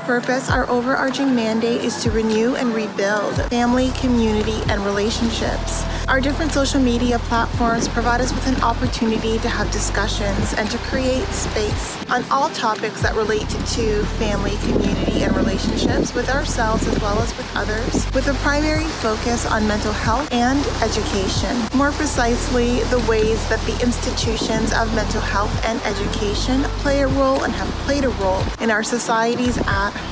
purpose, our overarching mandate is to renew and rebuild family, community, and relationships. Our different social media platforms provide us with an opportunity to have discussions and to create space on all topics that relate to family, community, and relationships with ourselves as well as with others, with a primary focus on mental health and education. More precisely, the ways that the institutions of mental health and education play a role and have played a role in our societies at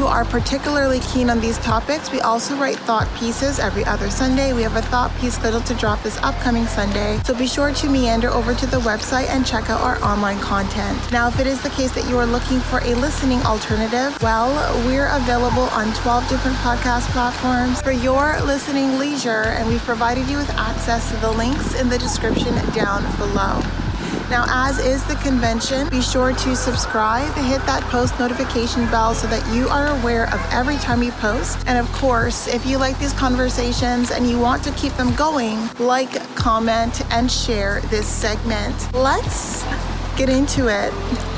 who are particularly keen on these topics, we also write thought pieces every other Sunday. We have a thought piece scheduled to drop this upcoming Sunday, so be sure to meander over to the website and check out our online content. Now, if it is the case that you are looking for a listening alternative, well, we're available on 12 different podcast platforms for your listening leisure, and we've provided you with access to the links in the description down below. Now, as is the convention, be sure to subscribe, hit that post notification bell so that you are aware of every time we post. And of course, if you like these conversations and you want to keep them going, like, comment, and share this segment. Let's get into it.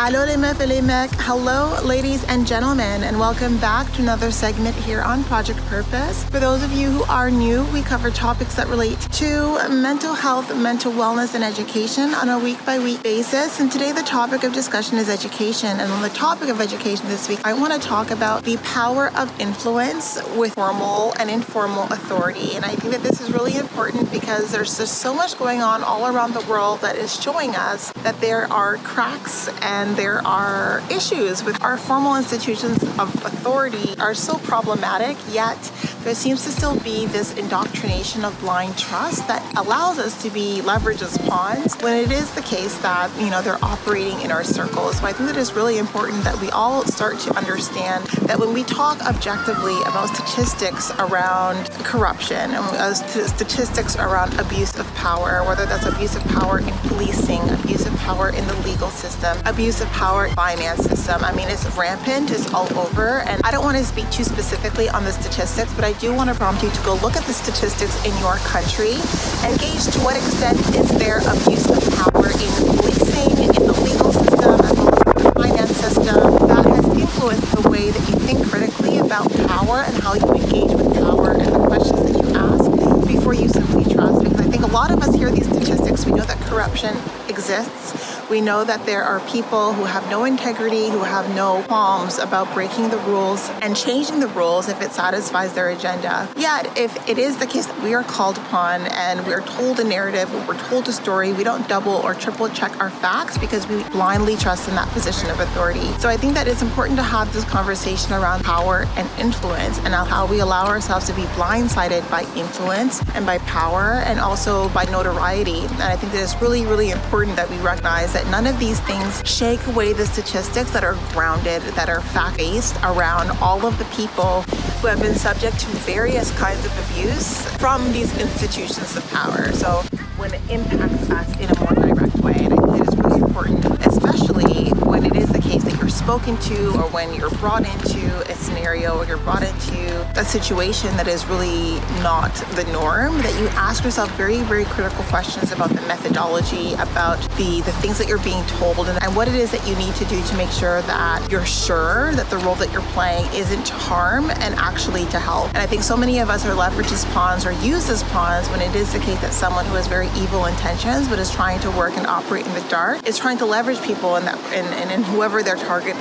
Allo les meufs et les mecs. Hello, ladies and gentlemen, and welcome back to another segment here on Project Purpose. For those of you who are new, we cover topics that relate to mental health, mental wellness, and education on a week by week basis. And today, the topic of discussion is education. And on the topic of education this week, I want to talk about the power of influence with formal and informal authority. And I think that this is really important because there's just so much going on all around the world that is showing us that there are cracks and and there are issues with our formal institutions of authority are so problematic, yet there seems to still be this indoctrination of blind trust that allows us to be leveraged as pawns when it is the case that, you know, they're operating in our circles. So I think that it's really important that we all start to understand that when we talk objectively about statistics around corruption and uh, statistics around abuse of power, whether that's abuse of power in policing, abuse power in the legal system, abuse of power finance system. I mean, it's rampant, it's all over. And I don't want to speak too specifically on the statistics, but I do want to prompt you to go look at the statistics in your country and gauge to what extent is there abuse of power in policing, in the legal system, as well as the finance system that has influenced the way that you think critically about power and how you engage with power and the questions that you ask before you simply trust. Because I think a lot of us hear these statistics, we know that corruption exists we know that there are people who have no integrity, who have no qualms about breaking the rules and changing the rules if it satisfies their agenda. Yet, if it is the case that we are called upon and we're told a narrative, we're told a story, we don't double or triple check our facts because we blindly trust in that position of authority. So I think that it's important to have this conversation around power and influence and how we allow ourselves to be blindsided by influence and by power and also by notoriety. And I think that it's really, really important that we recognize that none of these things shake away the statistics that are grounded, that are fact based around all of the people who have been subject to various kinds of abuse from these institutions of power. So when it impacts us in a more direct way, and I think it is really important, especially when it is the case that you're spoken to or when you're brought into a scenario or you're brought into a situation that is really not the norm, that you ask yourself very, very critical questions about the methodology, about the, the things that you're being told, and, and what it is that you need to do to make sure that you're sure that the role that you're playing isn't to harm and actually to help. And I think so many of us are leveraged as pawns or used as pawns when it is the case that someone who has very evil intentions but is trying to work and operate in the dark is trying to leverage people in that and, and, and whoever their target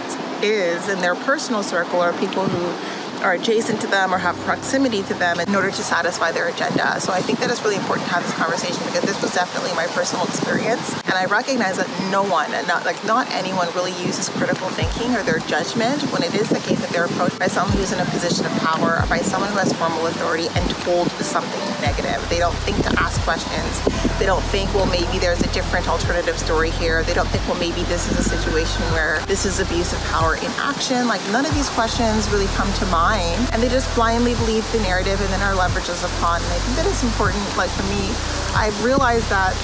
is in their personal circle are people who are adjacent to them or have proximity to them in order to satisfy their agenda. So I think that it's really important to have this conversation because this was definitely my personal experience. And I recognize that no one, not like not anyone really uses critical thinking or their judgment when it is the case that they're approached by someone who's in a position of power or by someone who has formal authority and told something negative. They don't think to ask questions. They don't think, well, maybe there's a different alternative story here. They don't think, well, maybe this is a situation where this is abuse of power in action. Like none of these questions really come to mind and they just blindly believe the narrative and then are leveraged pawn. And I think that it's important, like for me, I've realized that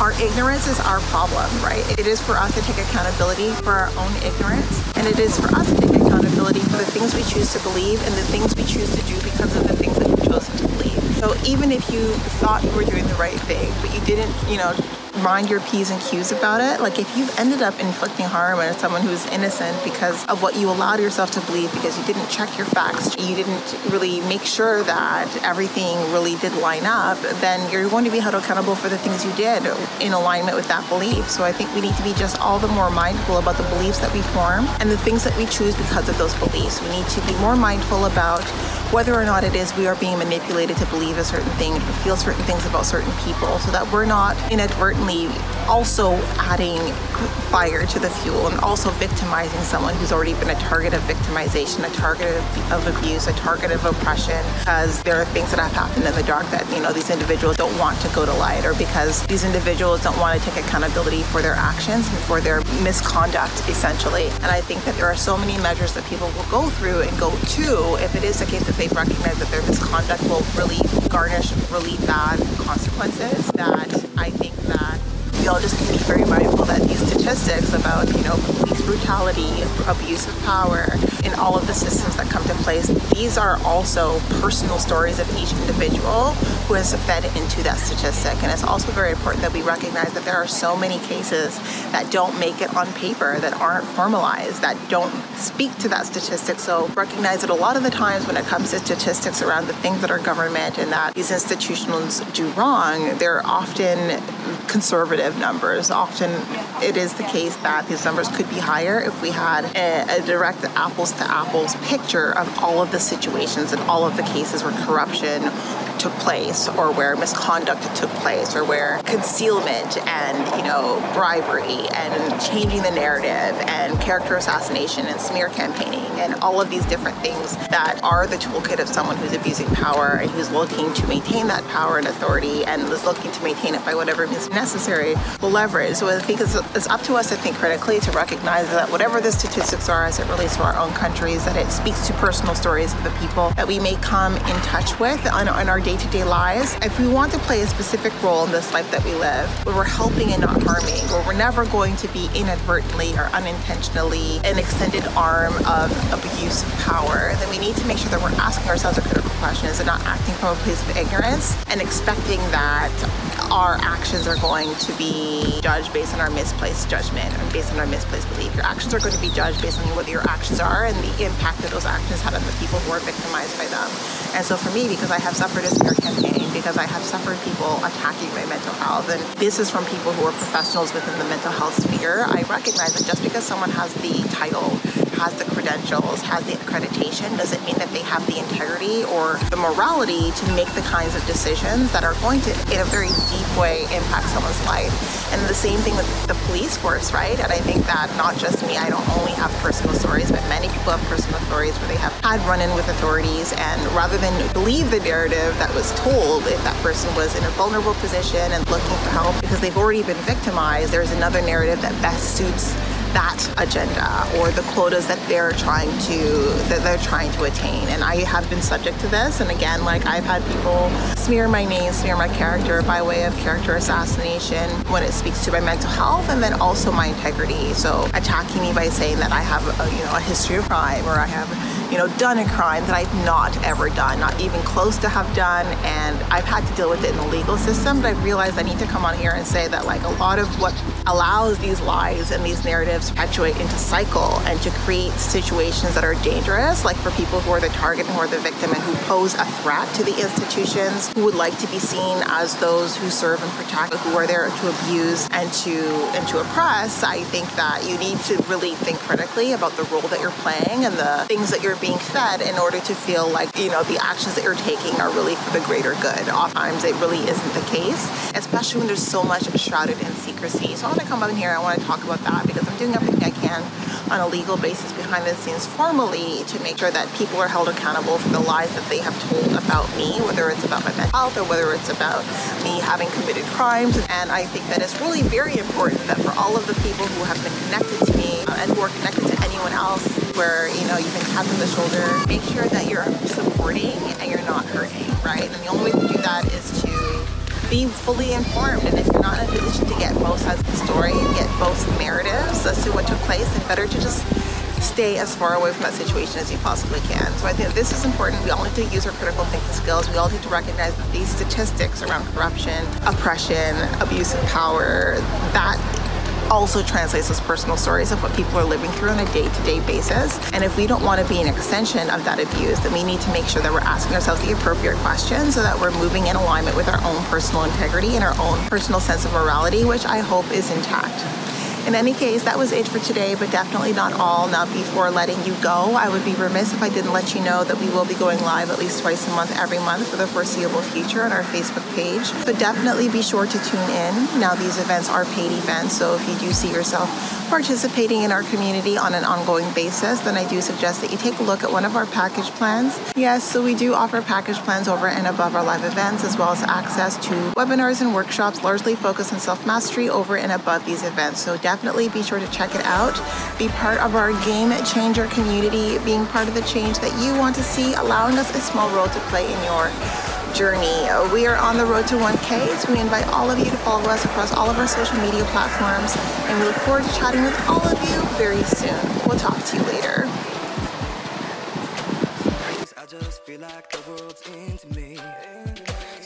our ignorance is our problem, right? It is for us to take accountability for our own ignorance, and it is for us to take accountability for the things we choose to believe and the things we choose to do because of the things that we've chosen to believe. So even if you thought you were doing the right thing, but you didn't, you know, mind your P's and Q's about it. Like if you've ended up inflicting harm on someone who's innocent because of what you allowed yourself to believe, because you didn't check your facts, you didn't really make sure that everything really did line up, then you're going to be held accountable for the things you did in alignment with that belief. So I think we need to be just all the more mindful about the beliefs that we form and the things that we choose because of those beliefs. We need to be more mindful about whether or not it is we are being manipulated to believe a certain thing, to feel certain things about certain people, so that we're not inadvertently also adding fire to the fuel and also victimizing someone who's already been a target of victimization, a target of abuse, a target of oppression, because there are things that have happened in the dark that, you know, these individuals don't want to go to light or because these individuals don't want to take accountability for their actions and for their misconduct, essentially. And I think that there are so many measures that people will go through and go to if it is the case that they recognize that their misconduct will really garnish really bad consequences that I think that we all just need to be very mindful that these statistics about, you know, brutality, abuse of power, in all of the systems that come to place, these are also personal stories of each individual who has fed into that statistic. And it's also very important that we recognize that there are so many cases that don't make it on paper, that aren't formalized, that don't speak to that statistic. So recognize that a lot of the times when it comes to statistics around the things that our government and that these institutions do wrong, they're often conservative numbers. Often it is the case that these numbers could be higher if we had a, a direct apples to apples picture of all of the situations and all of the cases where corruption took place or where misconduct took place or where concealment and you know bribery and changing the narrative and character assassination and smear campaigning and all of these different things that are the toolkit of someone who's abusing power and who's looking to maintain that power and authority and is looking to maintain it by whatever means necessary will leverage. So i think it's, it's up to us to think critically to recognize that whatever the statistics are as it relates to our own countries that it speaks to personal stories of the people that we may come in touch with on, on our day to day lives, if we want to play a specific role in this life that we live, where we're helping and not harming, where we're never going to be inadvertently or unintentionally an extended arm of abuse of power, then we need to make sure that we're asking ourselves a critical questions and not acting from a place of ignorance and expecting that our actions are going to be judged based on our misplaced judgment and based on our misplaced belief. Your actions are going to be judged based on what your actions are and the impact that those actions had on the people who are victimized by them. And so for me, because I have suffered a smear campaign, because I have suffered people attacking my mental health, and this is from people who are professionals within the mental health sphere, I recognize that just because someone has the title has the credentials, has the accreditation, doesn't mean that they have the integrity or the morality to make the kinds of decisions that are going to, in a very deep way, impact someone's life. And the same thing with the police force, right? And I think that not just me, I don't only have personal stories, but many people have personal stories where they have had run in with authorities, and rather than believe the narrative that was told, if that person was in a vulnerable position and looking for help because they've already been victimized, there's another narrative that best suits that agenda or the quotas that they're trying to that they're trying to attain. And I have been subject to this. And again, like I've had people smear my name, smear my character by way of character assassination when it speaks to my mental health and then also my integrity. So attacking me by saying that I have a, you know a history of crime or I have you know, done a crime that I've not ever done, not even close to have done, and I've had to deal with it in the legal system. But I've realized I need to come on here and say that like a lot of what allows these lies and these narratives perpetuate into cycle and to create situations that are dangerous, like for people who are the target and who are the victim and who pose a threat to the institutions, who would like to be seen as those who serve and protect, who are there to abuse and to and to oppress. I think that you need to really think critically about the role that you're playing and the things that you're being fed in order to feel like you know the actions that you're taking are really for the greater good. Oftentimes it really isn't the case, especially when there's so much shrouded in secrecy. So I want to come in here. I want to talk about that because I'm doing everything I can on a legal basis behind the scenes formally to make sure that people are held accountable for the lies that they have told about me, whether it's about my mental health or whether it's about me having committed crimes. And I think that it's really very important that for all of the people who have been connected to me uh, and who are connected to anyone else where, you know, you've been tapped on the shoulder, make sure that you're supporting and you're not hurting, right? And the only way to do that is to be fully informed. And if you're not in a position to get both sides of the story and get both narratives as to what took place, then better to just stay as far away from that situation as you possibly can. So I think this is important. We all need to use our critical thinking skills. We all need to recognize that these statistics around corruption, oppression, abuse of power, that also translates as personal stories of what people are living through on a day-to-day basis. And if we don't want to be an extension of that abuse, then we need to make sure that we're asking ourselves the appropriate questions so that we're moving in alignment with our own personal integrity and our own personal sense of morality, which I hope is intact. In any case, that was it for today, but definitely not all. Now, before letting you go, I would be remiss if I didn't let you know that we will be going live at least twice a month, every month for the foreseeable future on our Facebook page. So definitely be sure to tune in. Now, these events are paid events, so if you do see yourself participating in our community on an ongoing basis, then I do suggest that you take a look at one of our package plans. Yes, so we do offer package plans over and above our live events, as well as access to webinars and workshops largely focused on self mastery over and above these events. So definitely be sure to check it out. Be part of our game changer community, being part of the change that you want to see, allowing us a small role to play in your journey. Uh, we are on the road to 1K, so we invite all of you to follow us across all of our social media platforms, and we look forward to chatting with all of you very soon. We'll talk to you later. I just feel like the world's into me.